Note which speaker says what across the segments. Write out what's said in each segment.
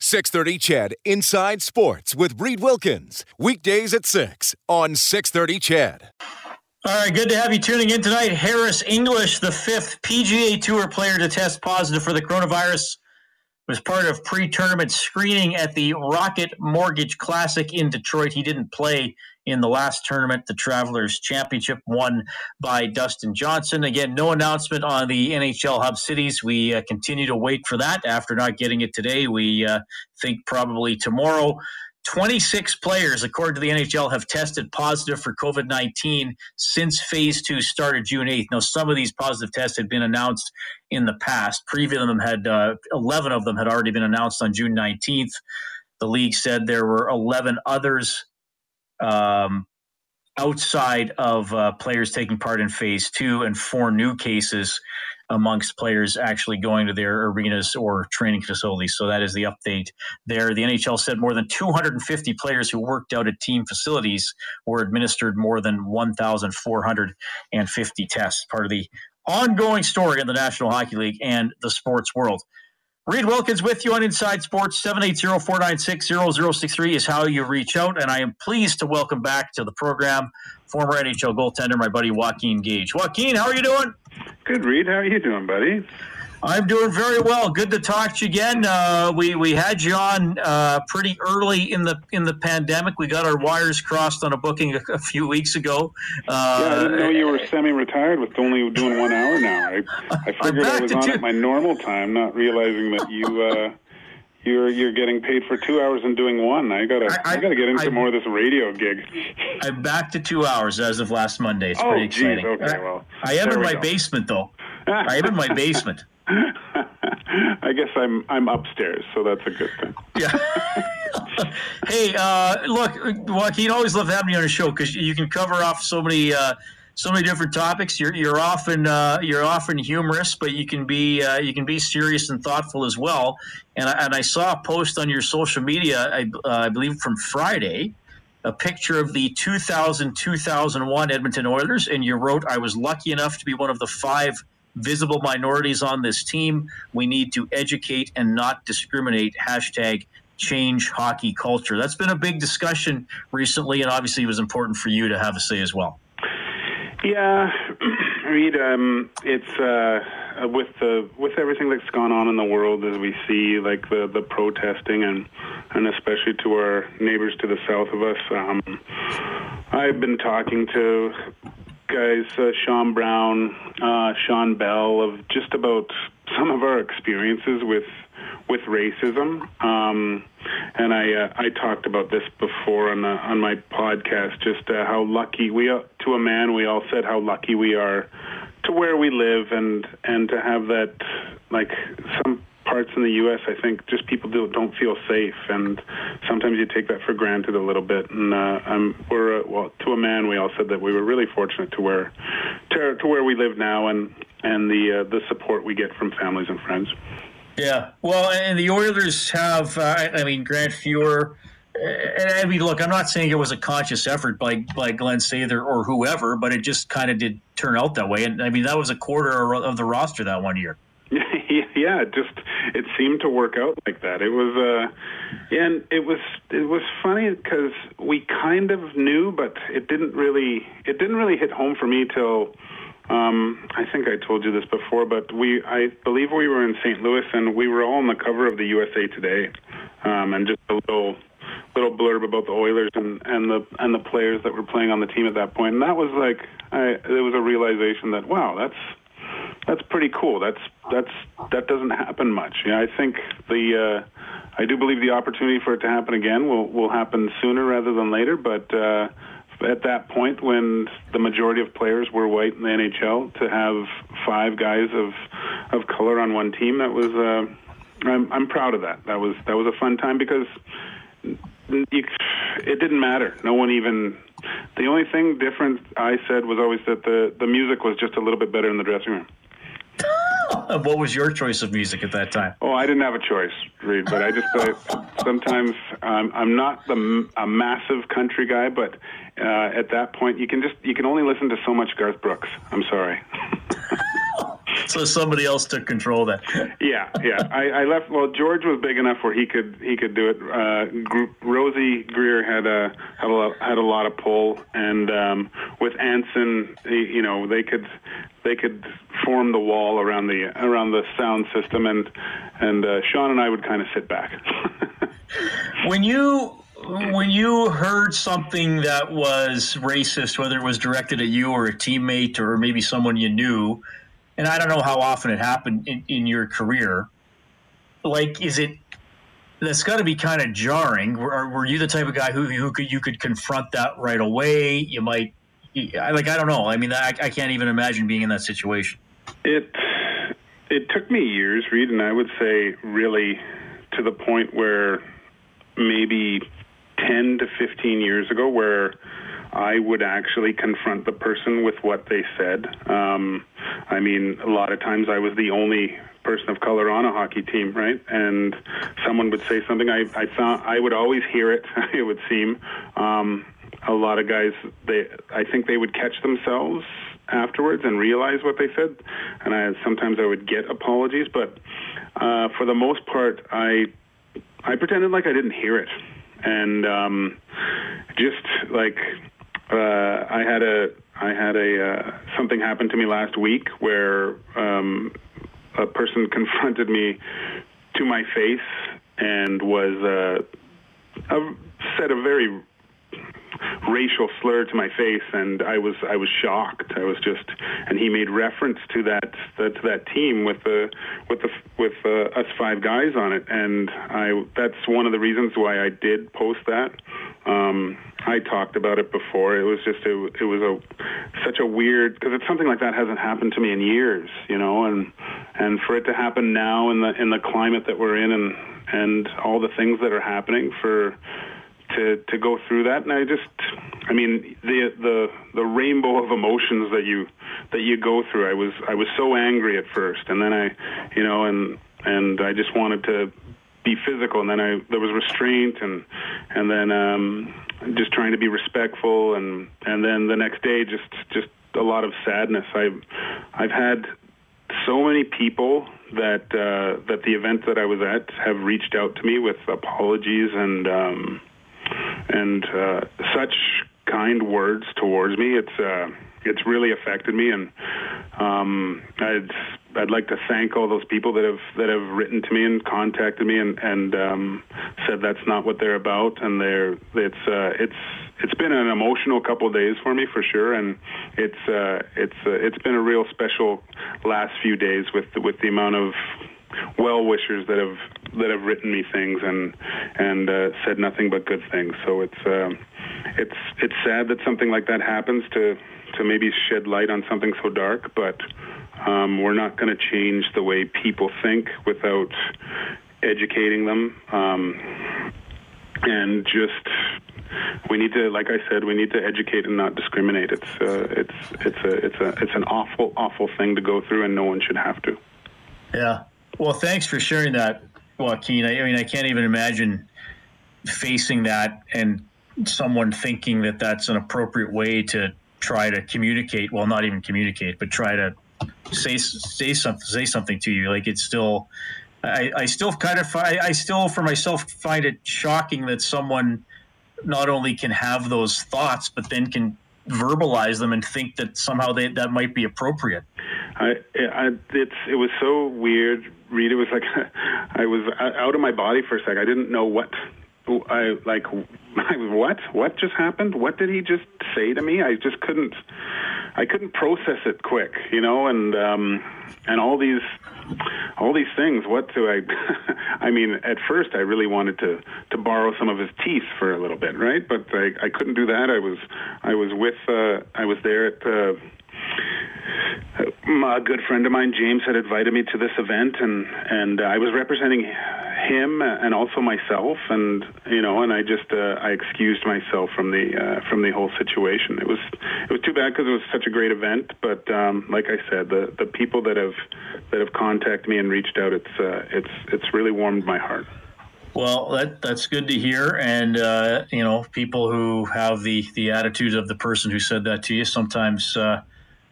Speaker 1: 630 CHED Inside Sports with Reed Wilkins. Weekdays at 6 on 630 CHED.
Speaker 2: All right, good to have you tuning in tonight. Harris English, the fifth PGA Tour player to test positive for the coronavirus, was part of pre tournament screening at the Rocket Mortgage Classic in Detroit. He didn't play in the last tournament, the Travelers Championship, won by Dustin Johnson. Again, no announcement on the NHL Hub Cities. We uh, continue to wait for that after not getting it today. We uh, think probably tomorrow. 26 players, according to the NHL, have tested positive for COVID 19 since phase two started June 8th. Now, some of these positive tests had been announced in the past. Previous of them had, uh, 11 of them had already been announced on June 19th. The league said there were 11 others um, outside of uh, players taking part in phase two and four new cases amongst players actually going to their arenas or training facilities. So that is the update there. The NHL said more than 250 players who worked out at team facilities were administered more than 1,450 tests, part of the ongoing story in the National Hockey League and the sports world. Reed Wilkins with you on Inside Sports. 780-496-0063 is how you reach out. And I am pleased to welcome back to the program former NHL goaltender, my buddy Joaquin Gage. Joaquin, how are you doing?
Speaker 3: Good, Reed. How are you doing, buddy?
Speaker 2: I'm doing very well. Good to talk to you again. Uh, we we had you on uh, pretty early in the in the pandemic. We got our wires crossed on a booking a, a few weeks ago.
Speaker 3: Uh, yeah, I didn't know you were semi-retired with only doing one hour now. I, I figured I was on two. at my normal time, not realizing that you. Uh, you're you're getting paid for two hours and doing one. I gotta I, I, gotta get into I, more of this radio gig.
Speaker 2: I'm back to two hours as of last Monday. It's
Speaker 3: oh,
Speaker 2: pretty exciting.
Speaker 3: Geez, okay, well,
Speaker 2: I am in my go. basement though. I am in my basement.
Speaker 3: I guess I'm I'm upstairs, so that's a good thing.
Speaker 2: Yeah. hey, uh, look, Joaquin, always love having you on the show because you can cover off so many uh, so many different topics. You're you're often uh, you're often humorous, but you can be uh, you can be serious and thoughtful as well. And I, and I saw a post on your social media, I, uh, I believe from Friday, a picture of the 2000 2001 Edmonton Oilers, and you wrote, "I was lucky enough to be one of the five visible minorities on this team. We need to educate and not discriminate. Hashtag change hockey culture. That's been a big discussion recently, and obviously it was important for you to have a say as well.
Speaker 3: Yeah, Reed, um, it's uh, with the with everything that's gone on in the world as we see, like the the protesting and and especially to our neighbors to the south of us. Um, I've been talking to guys, uh, Sean Brown, uh, Sean Bell, of just about some of our experiences with with racism. Um, and I uh, I talked about this before on the, on my podcast. Just uh, how lucky we are to a man. We all said how lucky we are to where we live and and to have that like some parts in the U.S., I think just people do, don't feel safe, and sometimes you take that for granted a little bit. And uh, I'm, we're uh, well, to a man, we all said that we were really fortunate to where to, to where we live now, and and the uh, the support we get from families and friends.
Speaker 2: Yeah, well, and the Oilers have, uh, I mean, Grant Fuhr. And I mean, look, I'm not saying it was a conscious effort by by Glen Sather or whoever, but it just kind of did turn out that way. And I mean, that was a quarter of the roster that one year.
Speaker 3: Yeah, it just it seemed to work out like that. It was uh and it was it was funny cuz we kind of knew but it didn't really it didn't really hit home for me till um I think I told you this before but we I believe we were in St. Louis and we were all on the cover of the USA Today. Um and just a little little blurb about the Oilers and and the and the players that were playing on the team at that. And that was like I it was a realization that wow, that's that's pretty cool. That's that's that doesn't happen much. Yeah, I think the uh, I do believe the opportunity for it to happen again will will happen sooner rather than later. But uh, at that point, when the majority of players were white in the NHL, to have five guys of of color on one team, that was uh, I'm I'm proud of that. That was that was a fun time because you, it didn't matter. No one even. The only thing different I said was always that the the music was just a little bit better in the dressing room.
Speaker 2: What was your choice of music at that time?
Speaker 3: Oh, I didn't have a choice, Reed. But I just I, sometimes um, I'm not the a massive country guy, but uh, at that point you can just you can only listen to so much Garth Brooks. I'm sorry.
Speaker 2: so somebody else took control of that.
Speaker 3: Yeah, yeah. I, I left. Well, George was big enough where he could he could do it. Uh, group, Rosie Grier had a had a lot, had a lot of pull, and um, with Anson, you know, they could they could form the wall around the around the sound system, and and uh, Sean and I would kind of sit back.
Speaker 2: when you when you heard something that was racist, whether it was directed at you or a teammate or maybe someone you knew, and I don't know how often it happened in, in your career. Like, is it that's got to be kind of jarring? Were, were you the type of guy who, who could you could confront that right away? You might, like, I don't know. I mean, I, I can't even imagine being in that situation.
Speaker 3: It it took me years, Reed, and I would say really to the point where maybe ten to fifteen years ago, where I would actually confront the person with what they said. Um, I mean, a lot of times I was the only person of color on a hockey team, right? And someone would say something. I, I found I would always hear it. It would seem um, a lot of guys. They I think they would catch themselves afterwards and realize what they said. And I sometimes I would get apologies, but uh, for the most part, I I pretended like I didn't hear it, and um, just like uh, I had a I had a uh, something happen to me last week where um, a person confronted me to my face and was uh, a, said a very racial slur to my face, and I was I was shocked. I was just, and he made reference to that to that team with the with the with uh, us five guys on it, and I that's one of the reasons why I did post that. Um, I talked about it before. It was just it, it was a such a weird because it's something like that hasn't happened to me in years, you know, and and for it to happen now in the in the climate that we're in and and all the things that are happening for to to go through that. And I just I mean the the the rainbow of emotions that you that you go through I was I was so angry at first. And then I you know and and I just wanted to be physical. And then I there was restraint and and then um just trying to be respectful. And and then the next day just just a lot of sadness. I've I've had so many people that uh, that the event that I was at have reached out to me with apologies and um, and uh, such kind words towards me. It's uh, it's really affected me, and um, I'd I'd like to thank all those people that have that have written to me and contacted me and and um, said that's not what they're about, and they're it's uh, it's it's been an emotional couple of days for me for sure, and it's uh, it's uh, it's been a real special last few days with with the amount of well wishers that have that have written me things and and uh, said nothing but good things. So it's uh, it's it's sad that something like that happens to to maybe shed light on something so dark, but um, we're not going to change the way people think without educating them. Um, and just we need to, like I said, we need to educate and not discriminate. It's uh, it's it's a it's a it's an awful awful thing to go through, and no one should have to.
Speaker 2: Yeah, well, thanks for sharing that, Joaquin. I, I mean, I can't even imagine facing that and someone thinking that that's an appropriate way to try to communicate. Well, not even communicate, but try to say say something say something to you. Like it's still, I, I still kind of I, I still for myself find it shocking that someone not only can have those thoughts, but then can verbalize them and think that somehow they, that might be appropriate.
Speaker 3: I, I, it's it was so weird. Reed, it was like I was out of my body for a sec. I didn't know what I like. What? What just happened? What did he just say to me? I just couldn't. I couldn't process it quick, you know, and um, and all these all these things. What do I? I mean, at first, I really wanted to to borrow some of his teeth for a little bit, right? But I I couldn't do that. I was I was with uh, I was there at. Uh, a good friend of mine, James, had invited me to this event, and and uh, I was representing him and also myself, and you know, and I just uh, I excused myself from the uh, from the whole situation. It was it was too bad because it was such a great event, but um, like I said, the the people that have that have contacted me and reached out, it's uh, it's it's really warmed my heart.
Speaker 2: Well, that that's good to hear, and uh, you know, people who have the the attitude of the person who said that to you sometimes.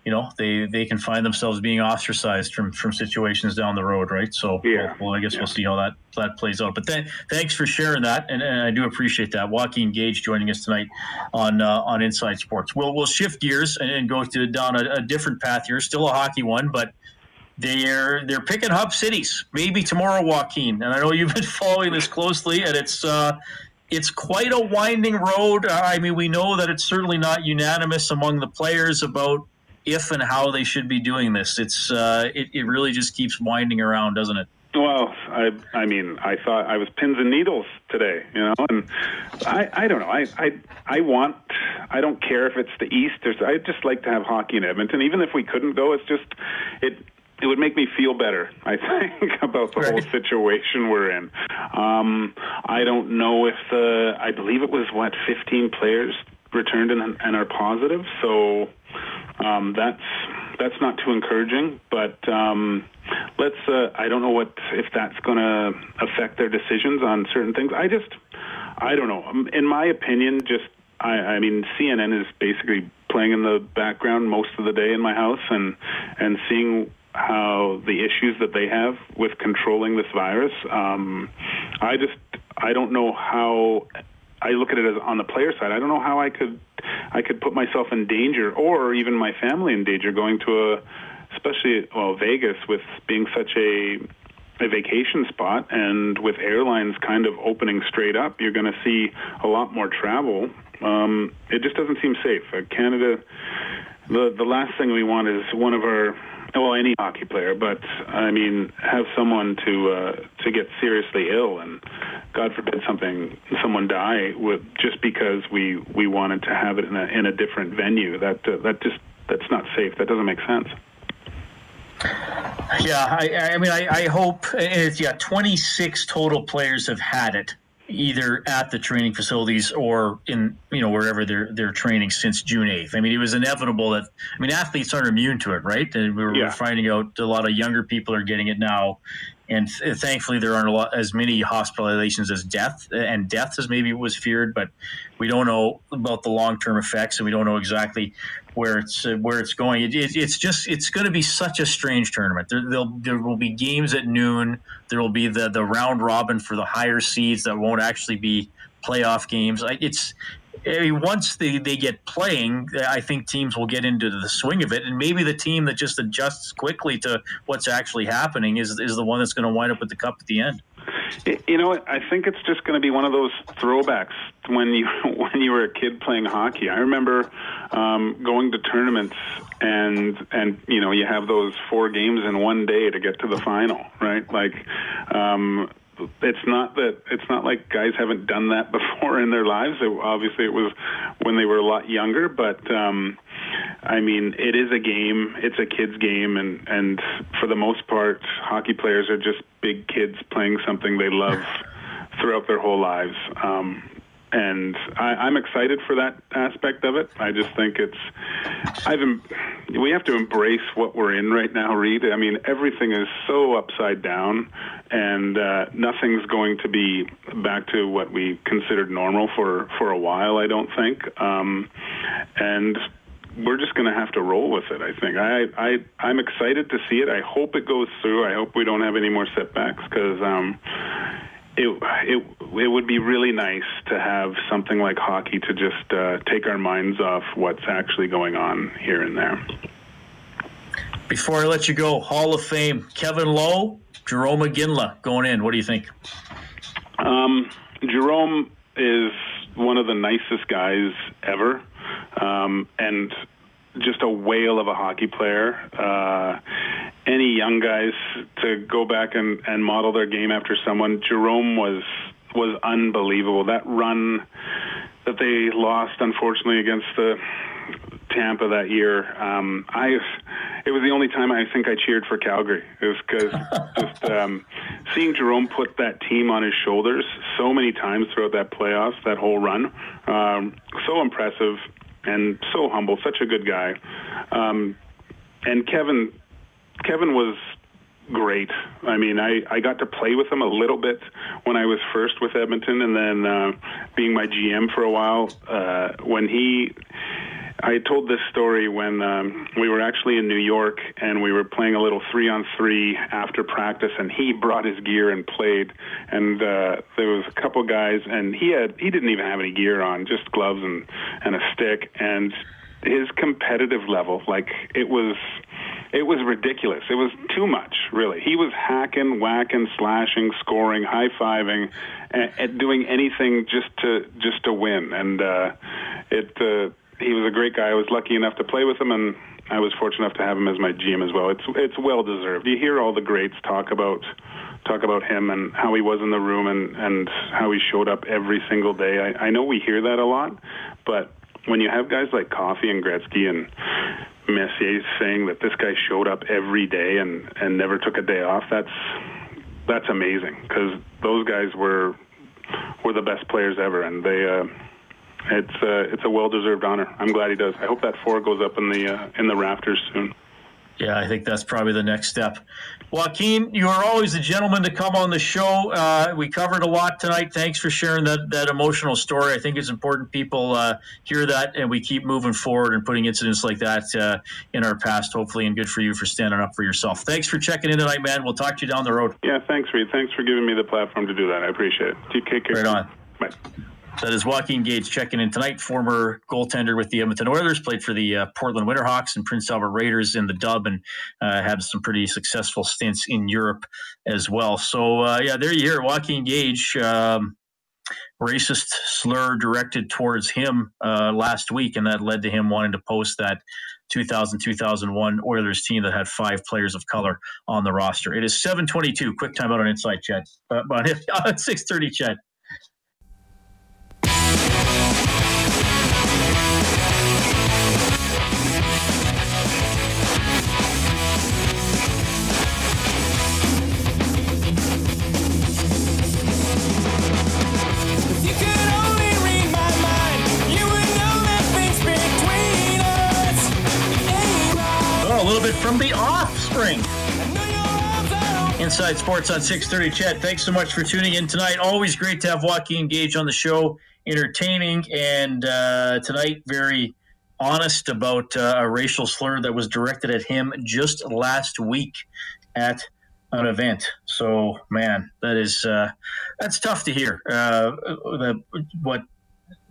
Speaker 2: You know they they can find themselves being ostracized from from situations down the road right? So
Speaker 3: yeah.
Speaker 2: well, well i guess
Speaker 3: yeah.
Speaker 2: we'll see how that that plays out. But th- thanks for sharing that and, and, i do appreciate that. Joaquin gage joining us tonight on uh, on inside sports. We'll we'll shift gears and, and go to down a, a, different path here. Still a hockey one but they're they're picking hub cities. Maybe tomorrow joaquin. And i know you've been following this closely and it's uh it's quite a winding road. I mean, we know that it's certainly not unanimous among the players about if and how they should be doing this. It's uh, it, it really just keeps winding around, doesn't it?
Speaker 3: Well, I I mean, I thought I was pins and needles today, you know, and I I don't know. I I I want. I don't care if it's the East or I just like to have hockey in Edmonton. Even if we couldn't go, it's just it it would make me feel better, I think, about the right. whole situation we're in. Um, I don't know if the, I believe it was, what, 15 players returned and, and are positive. So um, that's that's not too encouraging. But um, let's. Uh, I don't know what if that's going to affect their decisions on certain things. I just. I don't know. Um, in my opinion, just I, I mean, CNN is basically playing in the background most of the day in my house, and and seeing how the issues that they have with controlling this virus. Um, I just I don't know how I look at it as on the player side. I don't know how I could I could put myself in danger or even my family in danger going to a especially well Vegas with being such a a vacation spot and with airlines kind of opening straight up, you're going to see a lot more travel. Um, it just doesn't seem safe. Uh, Canada, the the last thing we want is one of our well, any hockey player, but I mean, have someone to uh, to get seriously ill, and God forbid something someone die with just because we we wanted to have it in a in a different venue. That uh, that just that's not safe. That doesn't make sense.
Speaker 2: Yeah, I, I mean, I, I hope it's yeah. Twenty six total players have had it either at the training facilities or in you know wherever they're they're training since June eighth. I mean, it was inevitable that I mean athletes aren't immune to it, right? And we were yeah. finding out a lot of younger people are getting it now, and th- thankfully there aren't lot as many hospitalizations as death and deaths as maybe was feared, but we don't know about the long term effects, and we don't know exactly where it's uh, where it's going. It, it, it's just it's going to be such a strange tournament. There, there will be games at noon. There will be the the round robin for the higher seeds that won't actually be playoff games. It's I mean, once they, they get playing, I think teams will get into the swing of it, and maybe the team that just adjusts quickly to what's actually happening is is the one that's going to wind up with the cup at the end.
Speaker 3: You know, I think it's just going to be one of those throwbacks when you when you were a kid playing hockey. I remember um, going to tournaments and and you know you have those four games in one day to get to the final, right? Like. Um, it's not that it's not like guys haven't done that before in their lives. It, obviously, it was when they were a lot younger, but um, I mean, it is a game. It's a kid's game, and and for the most part, hockey players are just big kids playing something they love throughout their whole lives. Um, and I, I'm excited for that aspect of it. I just think it's I've we have to embrace what we're in right now, Reed. I mean, everything is so upside down, and uh, nothing's going to be back to what we considered normal for for a while. I don't think, um, and we're just going to have to roll with it. I think I, I I'm excited to see it. I hope it goes through. I hope we don't have any more setbacks because um, it it it would be really nice to have something like hockey to just uh, take our minds off what's actually going on here and there.
Speaker 2: Before I let you go, Hall of Fame, Kevin Lowe, Jarome Iginla going in. What do you think?
Speaker 3: Um, Jarome is one of the nicest guys ever, um, and just a whale of a hockey player. Uh, any young guys to go back and, and model their game after someone, Jarome was was unbelievable. That run that they lost, unfortunately, against the Tampa that year, um, I it was the only time I think I cheered for Calgary. It was because just um, seeing Jarome put that team on his shoulders so many times throughout that playoffs, that whole run, um, so impressive and so humble, such a good guy. Um, and Kevin, Kevin was great. I mean, I, I got to play with him a little bit when I was first with Edmonton, and then uh, being my GM for a while. Uh, when he, I told this story when um, we were actually in New York and we were playing a little three on three after practice, and he brought his gear and played. And uh, there was a couple guys, and he had he didn't even have any gear on, just gloves and and a stick, and his competitive level, like it was it was ridiculous. It was too much, really. He was hacking, whacking, slashing, scoring, high fiving, and, and doing anything just to just to win. And uh, it uh, he was a great guy. I was lucky enough to play with him, and I was fortunate enough to have him as my GM as well. It's it's well deserved. You hear all the greats talk about talk about him and how he was in the room and and how he showed up every single day. I, I know we hear that a lot, but when you have guys like Coffey and Gretzky and Messier saying that this guy showed up every day and and never took a day off. That's that's amazing because those guys were were the best players ever, and they. Uh, it's uh, it's a well deserved honor. I'm glad he does. I hope that four goes up in the uh, in the rafters soon.
Speaker 2: Yeah, I think that's probably the next step. Joaquin, you are always a gentleman to come on the show. Uh, we covered a lot tonight. Thanks for sharing that, that emotional story. I think it's important people uh, hear that and we keep moving forward and putting incidents like that uh, in our past, hopefully, and good for you for standing up for yourself. Thanks for checking in tonight, man. We'll talk to you down the road.
Speaker 3: Yeah, thanks, Reed. Thanks for giving me the platform to do that. I appreciate it. Take care.
Speaker 2: Right on.
Speaker 3: Bye.
Speaker 2: That is Joaquin Gage checking in tonight, former goaltender with the Edmonton Oilers, played for the uh, Portland Winterhawks and Prince Albert Raiders in the dub, and uh, had some pretty successful stints in Europe as well. So, uh, yeah, there you hear Joaquin Gage. Um, racist slur directed towards him uh, last week, and that led to him wanting to post that 2000 2001 Oilers team that had five players of color on the roster. It is 722. Quick timeout on Inside Chat. Uh, on 630 CHED. From the offspring. Inside Sports on 630. CHED, thanks so much for tuning in tonight. Always great to have Joaquin Gage on the show. Entertaining and uh, tonight very honest about uh, a racial slur that was directed at him just last week at an event. So, man, that is uh, that's tough to hear. Uh, the, what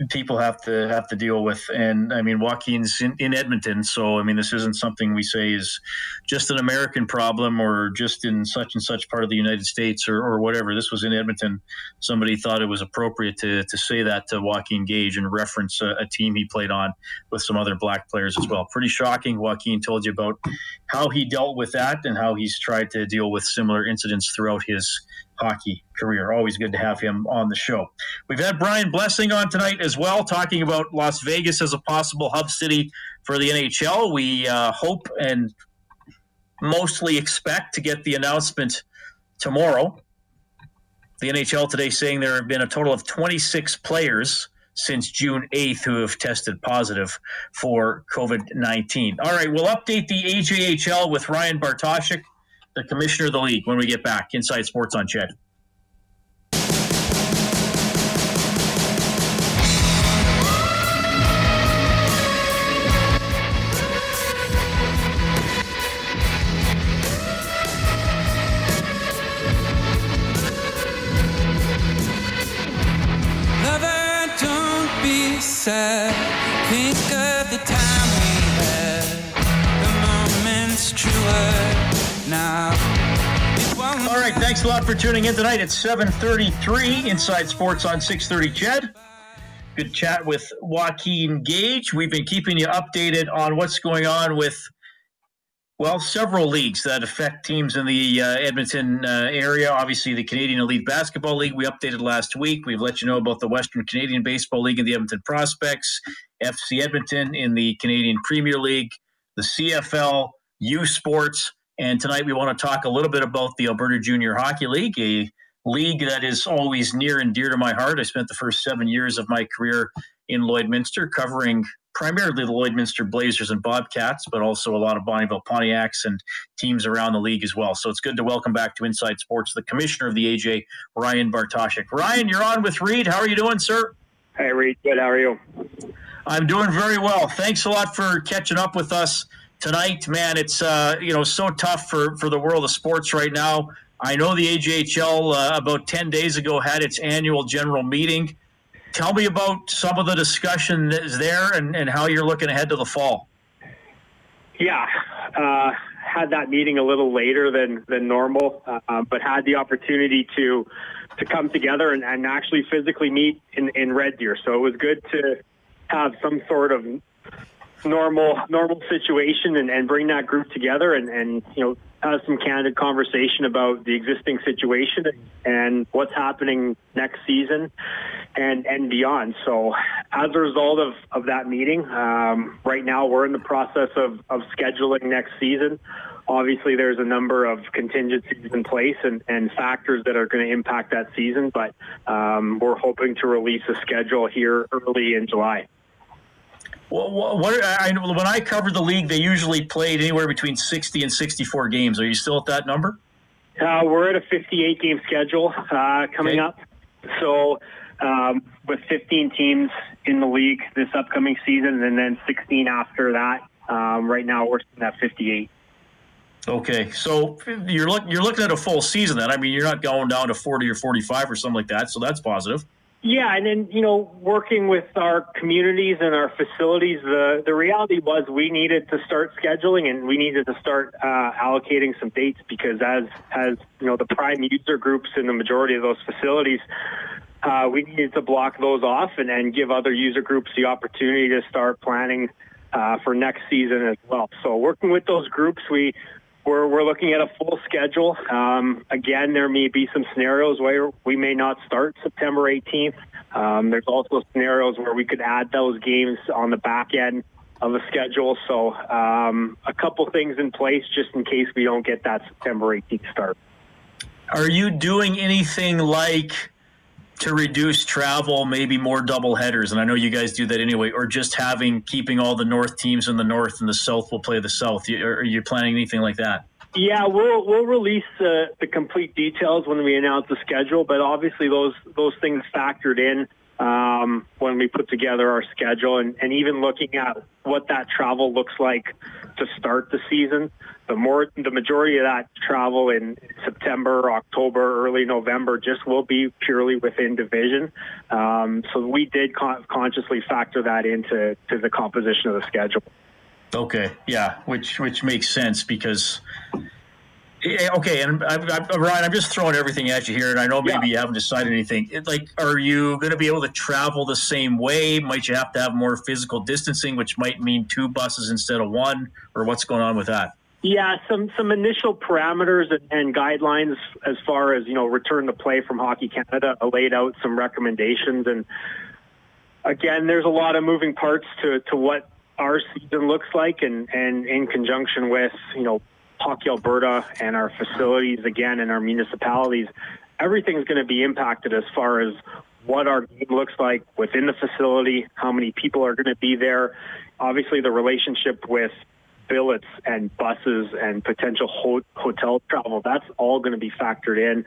Speaker 2: people have to have to deal with. And I mean, Joaquin's in, in Edmonton, so I mean, this isn't something we say is just an American problem or just in such and such part of the United States or, or whatever. This was in Edmonton. Somebody thought it was appropriate to, to say that to Joaquin Gage and reference a, a team he played on with some other black players as well. Pretty shocking. Joaquin told you about how he dealt with that and how he's tried to deal with similar incidents throughout his hockey career. Always good to have him on the show. We've had Brian Blessing on tonight as well, talking about Las Vegas as a possible hub city for the NHL. We uh, hope and mostly expect to get the announcement tomorrow. The NHL today saying there have been a total of 26 players since June 8th who have tested positive for COVID 19. All right, we'll update the AJHL with Ryan Bartoshyk the commissioner of the league when we get back. Inside Sports on CHED. sad. Right, thanks a lot for tuning in tonight. It's 7:33 Inside Sports on 6:30. Ched, good chat with Joaquin Gage. We've been keeping you updated on what's going on with well, several leagues that affect teams in the uh, Edmonton uh, area. Obviously, the Canadian Elite Basketball League we updated last week. We've let you know about the Western Canadian Baseball League and the Edmonton Prospects, FC Edmonton in the Canadian Premier League, the CFL U Sports. And tonight we want to talk a little bit about the Alberta Junior Hockey League, a league that is always near and dear to my heart. I spent the first seven years of my career in Lloydminster covering primarily the Lloydminster Blazers and Bobcats, but also a lot of Bonnyville Pontiacs and teams around the league as well. So it's good to welcome back to Inside Sports the commissioner of the AJ, Ryan Bartoshyk. Ryan, you're on with Reed. How are you doing, sir?
Speaker 4: Hey, Reed. Good. How are you?
Speaker 2: I'm doing very well. Thanks a lot for catching up with us tonight, man. It's uh, you know so tough for for the world of sports right now. I know the AJHL uh, about ten days ago had its annual general meeting. Tell me about some of the discussion that is there and, and how you're looking ahead to the fall.
Speaker 4: Yeah, uh, had that meeting a little later than than normal, uh, but had the opportunity to to come together and, and actually physically meet in, in Red Deer. So it was good to have some sort of normal normal situation and, and bring that group together and, and you know have some candid conversation about the existing situation and what's happening next season and and beyond. So as a result of, of that meeting, um, right now we're in the process of, of scheduling next season. Obviously, there's a number of contingencies in place and, and factors that are going to impact that season, but um, we're hoping to release a schedule here early in July.
Speaker 2: Well, what, I, when I covered the league, they usually played anywhere between 60 and 64 games. Are you still at that number?
Speaker 4: Uh, we're at a 58 game schedule uh, coming okay. up. So, um, with 15 teams in the league this upcoming season, and then 16 after that. Um, right now, we're at 58.
Speaker 2: Okay, so you're look, you're looking at a full season then. I mean, you're not going down to 40 or 45 or something like that. So that's positive.
Speaker 4: Yeah, and then you know, working with our communities and our facilities, the the reality was we needed to start scheduling and we needed to start uh, allocating some dates because as as you know, the prime user groups in the majority of those facilities. Uh, we needed to block those off and, give other user groups the opportunity to start planning uh, for next season as well. So working with those groups, we we're, we're looking at a full schedule. Um, again, there may be some scenarios where we may not start September 18th. Um, there's also scenarios where we could add those games on the back end of the schedule. So um, a couple things in place just in case we don't get that September 18th start.
Speaker 2: Are you doing anything like to reduce travel, maybe more double headers? And I know you guys do that anyway, or just having keeping all the north teams in the north and the south will play the south. You, are you planning anything like that?
Speaker 4: Yeah, we'll we'll release uh, the complete details when we announce the schedule. But obviously, those those things factored in um, when we put together our schedule, and, and even looking at what that travel looks like to start the season. The more the majority of that travel in September, October, early November just will be purely within division. Um, so we did con- consciously factor that into to the composition of the schedule.
Speaker 2: Okay, yeah, which which makes sense because okay, and I, I, Ryan, I'm just throwing everything at you here, and I know maybe yeah. you haven't decided anything. Like, are you going to be able to travel the same way? Might you have to have more physical distancing, which might mean two buses instead of one, or what's going on with that?
Speaker 4: Yeah, some some initial parameters and, and guidelines as far as you know return to play from Hockey Canada laid out some recommendations, and again, there's a lot of moving parts to to what our season looks like and, and in conjunction with, you know, Hockey Alberta and our facilities again and our municipalities, everything's going to be impacted as far as what our game looks like within the facility, how many people are going to be there. Obviously, the relationship with billets and buses and potential ho- hotel travel, that's all going to be factored in.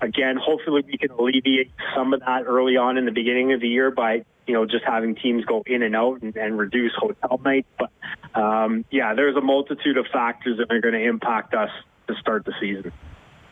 Speaker 4: Again, hopefully we can alleviate some of that early on in the beginning of the year by, you know, just having teams go in and out and, and reduce hotel nights. But um, yeah, there's a multitude of factors that are going to impact us to start the season.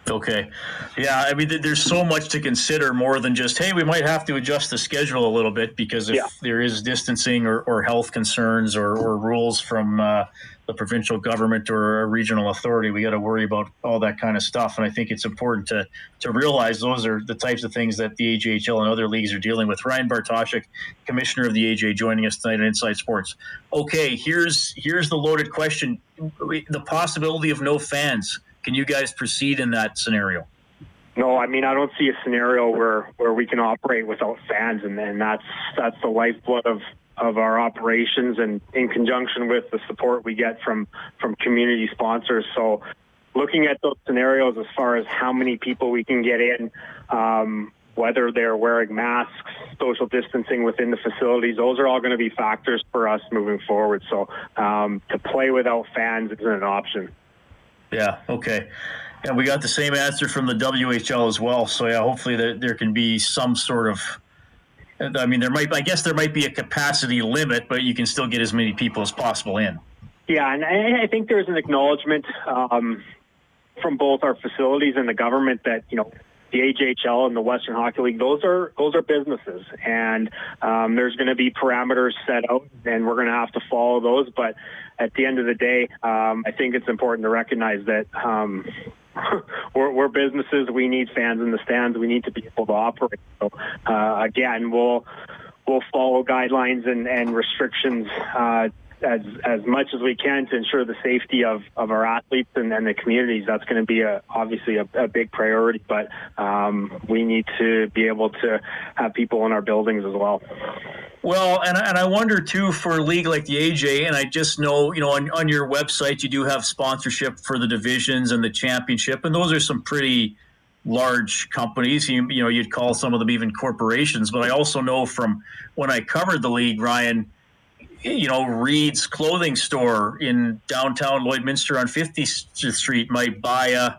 Speaker 2: Okay. Yeah, I mean, there's so much to consider more than just, hey, we might have to adjust the schedule a little bit because if yeah. there is distancing or, or health concerns or, or rules from uh, the provincial government or a regional authority. We got to worry about all that kind of stuff, and I think it's important to to realize those are the types of things that the AJHL and other leagues are dealing with. Ryan Bartoshyk, commissioner of the AJ, joining us tonight on Inside Sports. Okay, here's here's the loaded question: the possibility of no fans. Can you guys proceed in that scenario?
Speaker 4: No, I mean I don't see a scenario where where we can operate without fans, and, and that's that's the lifeblood of of our operations and in conjunction with the support we get from from community sponsors. So looking at those scenarios as far as how many people we can get in, um, whether they're wearing masks, social distancing within the facilities, those are all going to be factors for us moving forward. So um, to play without fans isn't an option.
Speaker 2: Yeah. Okay. And we got the same answer from the WHL as well. So yeah, hopefully there, there can be some sort of. I mean, there might. I guess there might be a capacity limit, but you can still get as many people as possible in.
Speaker 4: Yeah, and I think there's an acknowledgement um, from both our facilities and the government that you know the AJHL and the Western Hockey League, those are those are businesses, and um, there's going to be parameters set out, and we're going to have to follow those. But at the end of the day, um, I think it's important to recognize that um, we're, we're, businesses. We need fans in the stands. We need to be able to operate. So uh, again, we'll we'll follow guidelines and, and restrictions uh, as as much as we can to ensure the safety of, of our athletes and, and the communities. That's going to be a, obviously a, a big priority, but um, we need to be able to have people in our buildings as well.
Speaker 2: Well, and, and I wonder too for a league like the AJ, and I just know, you know, on, on your website, you do have sponsorship for the divisions and the championship, and those are some pretty large companies. You, you know, you'd call some of them even corporations, but I also know from when I covered the league, Ryan, you know, Reed's clothing store in downtown Lloydminster on 50th Street might buy a,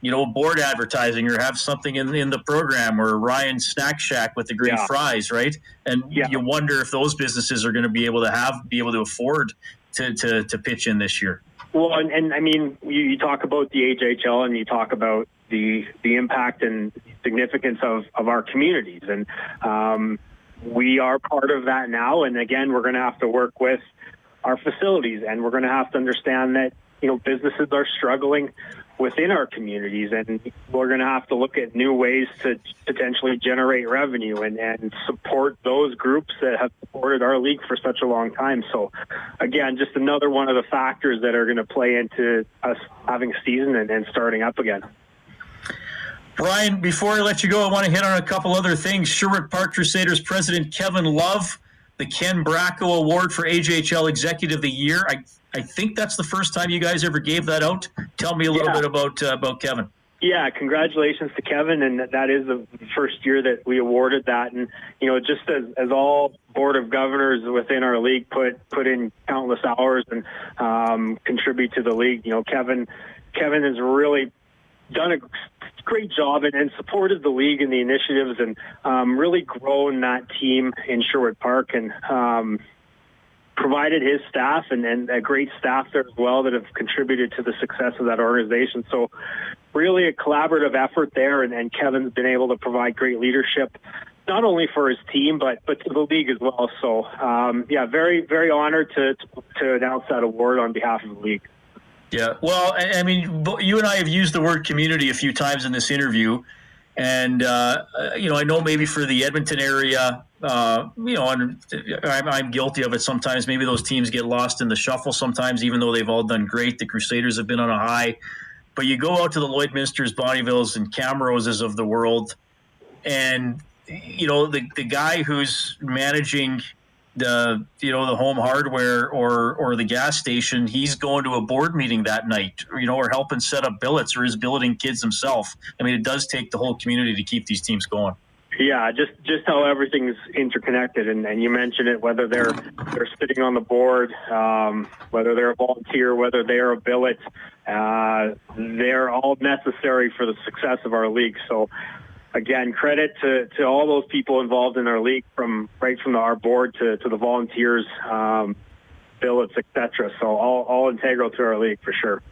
Speaker 2: you know, board advertising or have something in, in the program or Ryan Snack Shack with the green yeah. fries, right? And yeah. you wonder if those businesses are going to be able to have, be able to afford to, to, to pitch in this year.
Speaker 4: Well, and, and I mean, you, you talk about the HHL and you talk about the the impact and significance of, of our communities. And um, we are part of that now. And again, we're going to have to work with our facilities and we're going to have to understand that, you know, businesses are struggling within our communities and we're going to have to look at new ways to potentially generate revenue and, and support those groups that have supported our league for such a long time. So again, just another one of the factors that are going to play into us having a season and, and starting up again.
Speaker 2: Brian, before I let you go, I want to hit on a couple other things. Sherwood Park Crusaders president Kevin Love, the Ken Bracco Award for AJHL Executive of the Year. I, I think that's the first time you guys ever gave that out. Tell me a little yeah. bit about uh, about Kevin.
Speaker 4: Yeah, congratulations to Kevin, and that is the first year that we awarded that. And you know, just as, as all board of governors within our league put put in countless hours and um, contribute to the league, you know, Kevin Kevin has really done a great job and, and supported the league and the initiatives and um, really grown that team in Sherwood Park and um, provided his staff and, and a great staff there as well that have contributed to the success of that organization. So really a collaborative effort there and, and Kevin's been able to provide great leadership not only for his team but but to the league as well. So um, yeah, very very honored to, to to announce that award on behalf of the league.
Speaker 2: Yeah, well, I, mean, you and I have used the word community a few times in this interview, and uh, you know, I know maybe for the Edmonton area, uh, you know, I'm, I'm, guilty of it sometimes. Maybe those teams get lost in the shuffle sometimes, even though they've all done great. The Crusaders have been on a high, but you go out to the Lloydminsters, Bonnyvilles, and Camroses of the world, and you know, the the guy who's managing the you know the home hardware or or the gas station he's going to a board meeting that night you know or helping set up billets or is billeting kids himself. I mean it does take the whole community to keep these teams going.
Speaker 4: Yeah just just how everything's interconnected. And, and you mentioned it whether they're they're sitting on the board um, whether they're a volunteer whether they're a billet uh, they're all necessary for the success of our league. So again, credit to, to all those people involved in our league, from right from the, our board to, to the volunteers, um, billets, etc. So all, all integral to our league for sure.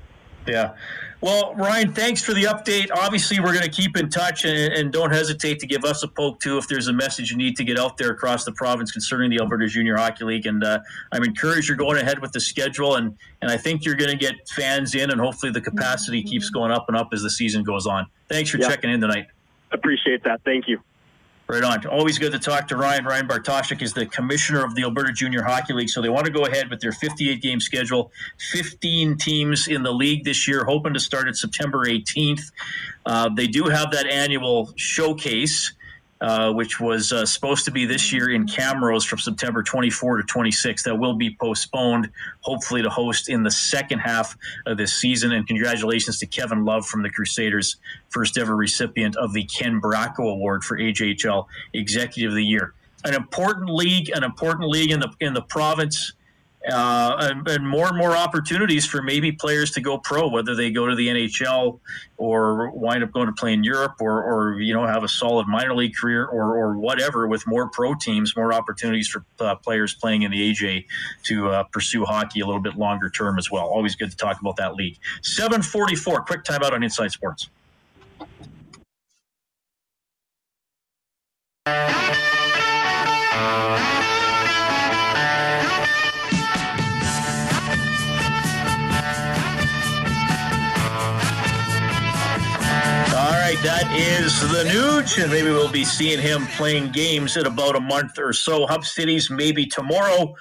Speaker 2: Yeah. Well, Ryan, thanks for the update. Obviously, we're going to keep in touch and, and, don't hesitate to give us a poke too if there's a message you need to get out there across the province concerning the Alberta Junior Hockey League. And uh, I'm encouraged you're going ahead with the schedule, and, and I think you're going to get fans in, and hopefully the capacity keeps going up and up as the season goes on. Thanks for yeah. checking in tonight.
Speaker 4: Appreciate that. Thank you.
Speaker 2: Right on. Always good to talk to Ryan. Ryan Bartoshyk is the commissioner of the Alberta Junior Hockey League. So they want to go ahead with their 58 game schedule. 15 teams in the league this year, hoping to start at September 18th. Uh, they do have that annual showcase. Uh, which was uh, supposed to be this year in Camrose from September 24 to 26. That will be postponed, hopefully to host in the second half of this season. And congratulations to Kevin Love from the Crusaders, first ever recipient of the Ken Bracco Award for AJHL Executive of the Year. An important league, an important league in the in the province uh, and, and, more and more opportunities for maybe players to go pro, whether they go to the NHL or wind up going to play in Europe or, or you know have a solid minor league career or, or whatever. With more pro teams, more opportunities for uh, players playing in the AJ to uh, pursue hockey a little bit longer term as well. Always good to talk about that league. Seven forty four. Quick timeout on Inside Sports. Right, that is the Nuge, and maybe we'll be seeing him playing games in about a month or so. Hub Cities maybe tomorrow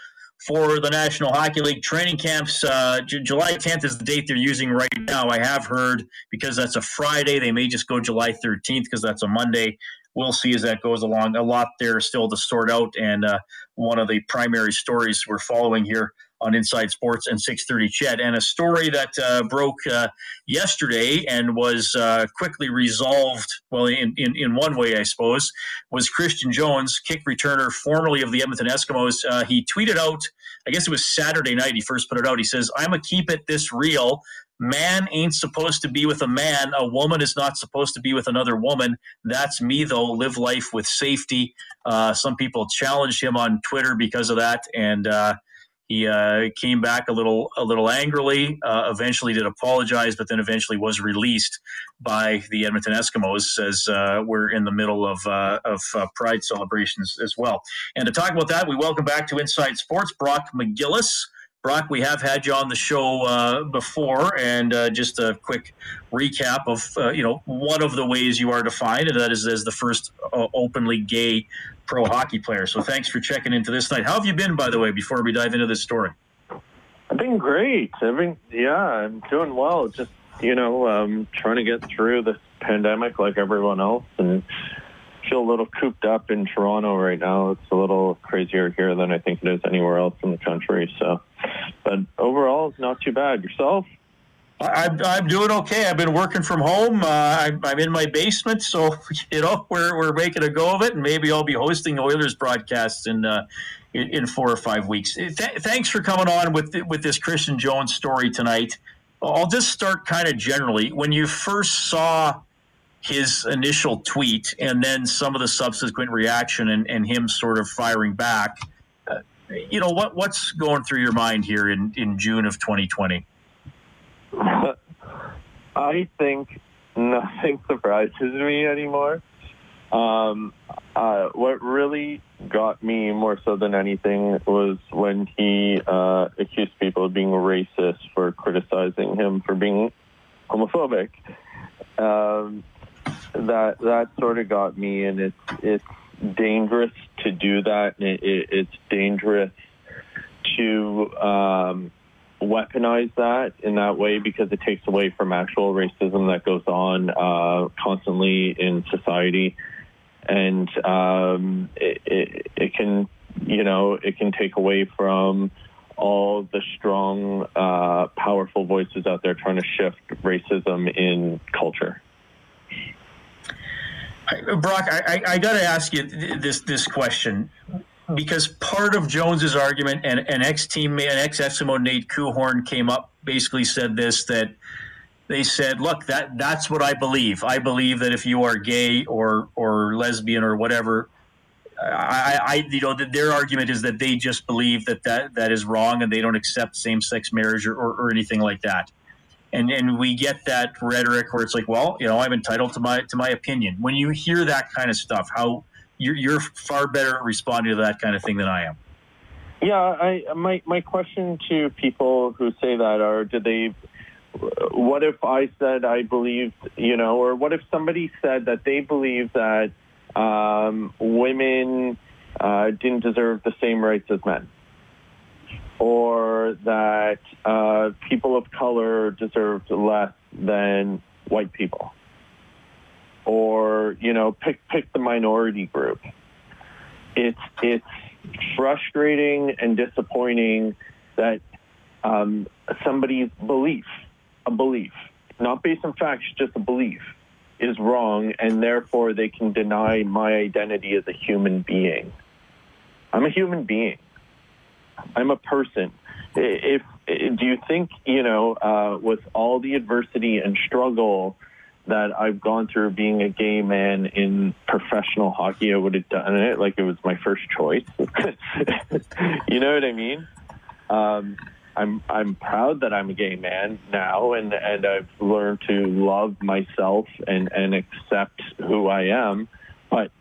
Speaker 2: for the National Hockey League training camps. Uh, J- July 10th is the date they're using right now. I have heard because that's a Friday, they may just go July 13th because that's a Monday. We'll see as that goes along. A lot there still to sort out, and uh, one of the primary stories we're following here on Inside Sports and 6:30 CHED, and a story that uh, broke uh, yesterday and was uh, quickly resolved. Well, in, in, in one way, I suppose, was Christion Jones, kick returner, formerly of the Edmonton Eskimos. Uh, he tweeted out, I guess it was Saturday night. He first put it out. He says, "I'm a keep it this real." Man ain't supposed to be with a man. A woman is not supposed to be with another woman. That's me, though. Live life with safety. Uh, some people challenged him on Twitter because of that, and uh, he uh, came back a little a little angrily. Uh, eventually, did apologize, but then eventually was released by the Edmonton Eskimos as uh, we're in the middle of uh, of uh, Pride celebrations as well. And to talk about that, we welcome back to Inside Sports Brock McGillis. Brock, we have had you on the show uh, before, and just a quick recap of you know one of the ways you are defined, and that is as the first openly gay pro hockey player. So thanks for checking into this night. How have you been, by the way, before we dive into this story?
Speaker 5: I've been great. I've been, yeah, I'm doing well. Just, you know, um, trying to get through this pandemic like everyone else and feel a little cooped up in Toronto right now. It's a little crazier here than I think it is anywhere else in the country. So, but overall, it's not too bad. Yourself?
Speaker 2: I'm, I'm doing okay. I've been working from home. Uh, I'm, I'm, in my basement, so you know we're, we're making a go of it, and maybe I'll be hosting Oilers broadcasts in uh, in, in, four or five weeks. Th- thanks for coming on with with this Christion Jones story tonight. I'll just start kind of generally. When you first saw his initial tweet, and then some of the subsequent reaction, and, and him sort of firing back, uh, you know what what's going through your mind here in in June of 2020?
Speaker 5: I think nothing surprises me anymore. Um, uh, what really got me more so than anything was when he uh, accused people of being racist for criticizing him for being homophobic. Um, that that sort of got me, and it's it's dangerous to do that. It, it, it's dangerous to um, weaponize that in that way because it takes away from actual racism that goes on uh, constantly in society, and um, it, it, it, can, you know, it can take away from all the strong, uh, powerful voices out there trying to shift racism in culture.
Speaker 2: Brock, I, I, I got to ask you this this question because part of Jones's argument and an ex teammate, an ex Eskimo Nate Coehoorn came up, basically said this that they said, "Look, that that's what I believe. I believe that if you are gay or or lesbian or whatever." I, I, you know, their argument is that they just believe that that, that is wrong and they don't accept same-sex marriage or, or, or anything like that. And and we get that rhetoric where it's like, well, you know, I'm entitled to my to my opinion. When you hear that kind of stuff, how you're, you're far better at responding to that kind of thing than I am.
Speaker 5: Yeah, I my my question to people who say that are did they what if I said I believed, you know, or what if somebody said that they believe that um, women uh, didn't deserve the same rights as men, or that uh, people of color deserved less than white people? or you know pick pick the minority group. It's it's frustrating and disappointing that um, somebody's belief, a belief, not based on facts, just a belief, is wrong, and therefore they can deny my identity as a human being. I'm a human being. I'm a person. If do you think you know, uh, with all the adversity and struggle that I've gone through being a gay man in professional hockey, I would have done it like it was my first choice. you know what I mean? Um, I'm I'm proud that I'm a gay man now, and and I've learned to love myself and and accept who I am. But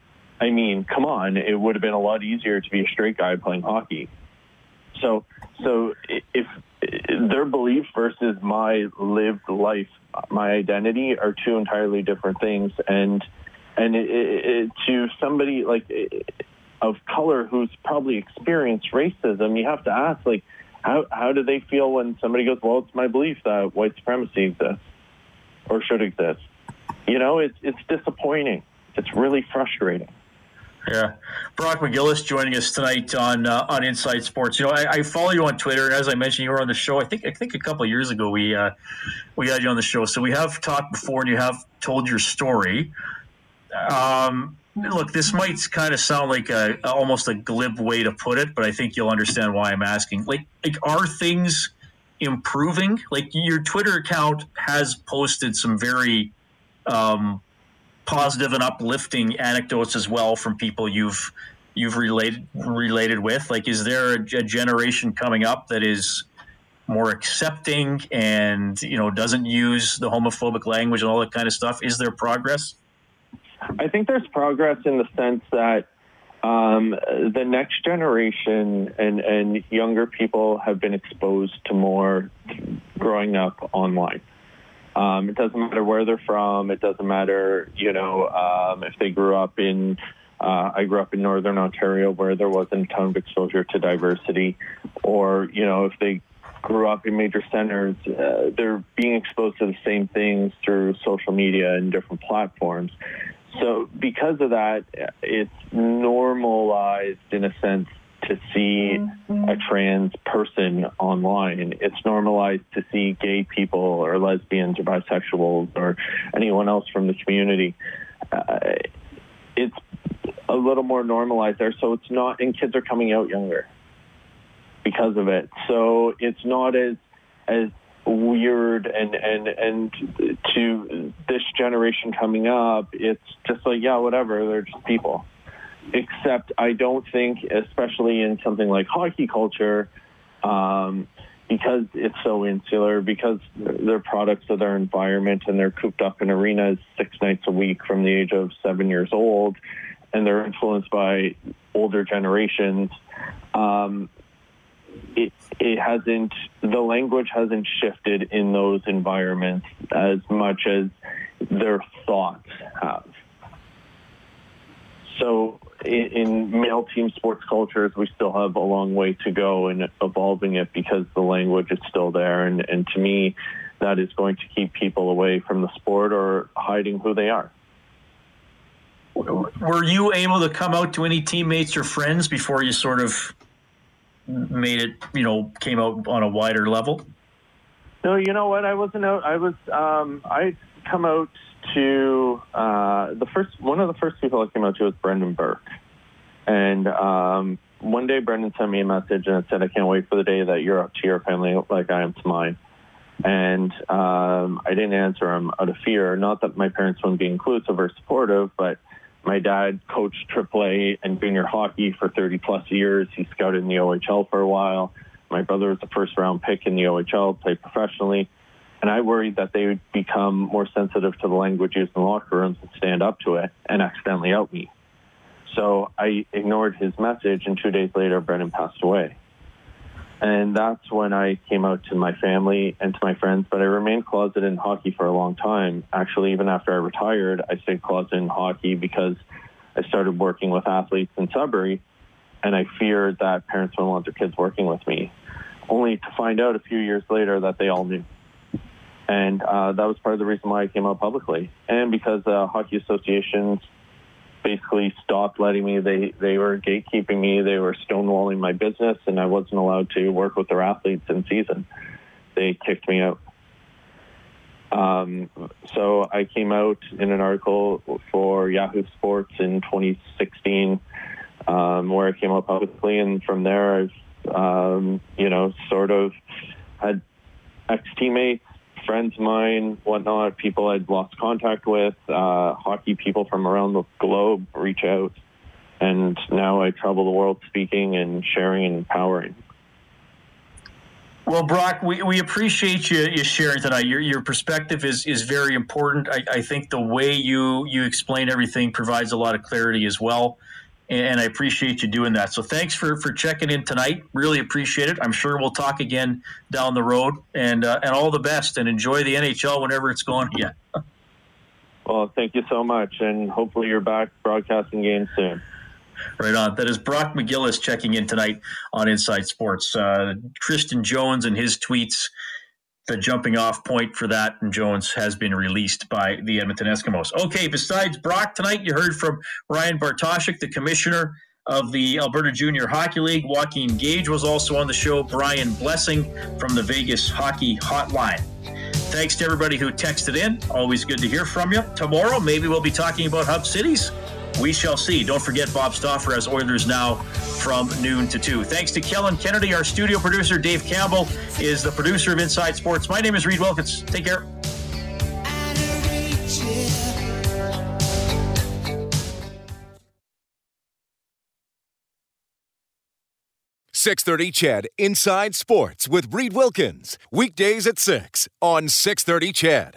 Speaker 5: I mean, come on, it would have been a lot easier to be a straight guy playing hockey. So so if their belief versus my lived life, my identity are two entirely different things, and and it, it, to somebody like of color who's probably experienced racism, you have to ask like how how do they feel when somebody goes, well, it's my belief that white supremacy exists or should exist. You know, it's it's disappointing. It's really frustrating.
Speaker 2: Yeah, Brock McGillis joining us tonight on uh, on Inside Sports. You know, I, I, follow you on Twitter. and As I mentioned, you were on the show. I think I think a couple years ago we uh, we had you on the show. So we have talked before, and you have told your story. Um, look, this might kind of sound like a almost a glib way to put it, but I think you'll understand why I'm asking. Like, like are things improving? Like your Twitter account has posted some very um, positive and uplifting anecdotes as well from people you've you've related related with. Like, is there a, a generation coming up that is more accepting and you know doesn't use the homophobic language and all that kind of stuff? Is there progress?
Speaker 5: I think there's progress in the sense that um, the next generation and, and younger people have been exposed to more growing up online. Um, it doesn't matter where they're from. It doesn't matter, you know, um, if they grew up in. Uh, I grew up in northern Ontario where there wasn't a ton of exposure to diversity, or you know, if they grew up in major centers, uh, they're being exposed to the same things through social media and different platforms. So because of that, it's normalized in a sense to see a trans person online. It's normalized to see gay people or lesbians or bisexuals or anyone else from the community. Uh, it's a little more normalized there, so it's not, and kids are coming out younger because of it. So it's not as as weird and and and to this generation coming up it's just like yeah whatever they're just people except i don't think especially in something like hockey culture um, because it's so insular because they're products of their environment and they're cooped up in arenas six nights a week from the age of seven years old and they're influenced by older generations um, it, it hasn't, the language hasn't shifted in those environments as much as their thoughts have. So in, in male team sports cultures, we still have a long way to go in evolving it because the language is still there. And, and to me, that is going to keep people away from the sport or hiding who they are.
Speaker 2: Were you able to come out to any teammates or friends before you sort of made it, you know, came out on a wider level?
Speaker 5: No, you know what? I wasn't out. I was. Um, I come out to uh, the first. One of the first people I came out to was Brendan Burke, and um, one day Brendan sent me a message and it said, "I can't wait for the day that you're up to your family like I am to mine." And um, I didn't answer him out of fear. Not that my parents wouldn't be inclusive or supportive, but my dad coached AAA and junior hockey for 30 plus years. He scouted in the OHL for a while. My brother was the first round pick in the OHL, played professionally. And I worried that they would become more sensitive to the language used in locker rooms and stand up to it and accidentally out me. So I ignored his message, and two days later, Brendan passed away. And that's when I came out to my family and to my friends. But I remained closeted in hockey for a long time. Actually, even after I retired, I stayed closeted in hockey because I started working with athletes in Sudbury, and I feared that parents wouldn't want their kids working with me. Only to find out a few years later that they all knew. And uh, that was part of the reason why I came out publicly. And because uh, hockey associations basically stopped letting me, they, they were gatekeeping me, they were stonewalling my business, and I wasn't allowed to work with their athletes in season. They kicked me out. Um, so I came out in an article for Yahoo Sports in 2016, um, where I came out publicly, and from there I've, um, you know, sort of had ex-teammates, friends of mine, whatnot, people I'd lost contact with, uh, hockey people from around the globe reach out, and now I travel the world speaking and sharing and empowering.
Speaker 2: Well, Brock, we, we appreciate you, you sharing tonight. Your, your perspective is, is very important. I, I think the way you, you explain everything provides a lot of clarity as well. And I appreciate you doing that. So thanks for, for checking in tonight. Really appreciate it. I'm sure we'll talk again down the road. And uh, and all the best. And enjoy the NHL whenever it's going again.
Speaker 5: well, thank you so much. And hopefully you're back broadcasting games soon.
Speaker 2: Right on. That is Brock McGillis checking in tonight on Inside Sports. Uh, Christion Jones and his tweets, the jumping off point for that, and Jones has been released by the Edmonton Eskimos. Okay, besides Brock tonight, you heard from Ryan Bartoshyk, the commissioner of the Alberta Junior Hockey League. Joaquin Gage was also on the show. Brian Blessing from the Vegas Hockey Hotline. Thanks to everybody who texted in. Always good to hear from you. Tomorrow, maybe we'll be talking about Hub Cities we shall see. Don't forget Bob Stauffer has Oilers now from noon to 2. Thanks to Kellen Kennedy, our studio producer. Dave Campbell is the producer of Inside Sports. My name is Reid Wilkins. Take care.
Speaker 1: Six thirty, CHED. Inside Sports with Reid Wilkins weekdays at six on six thirty, CHED.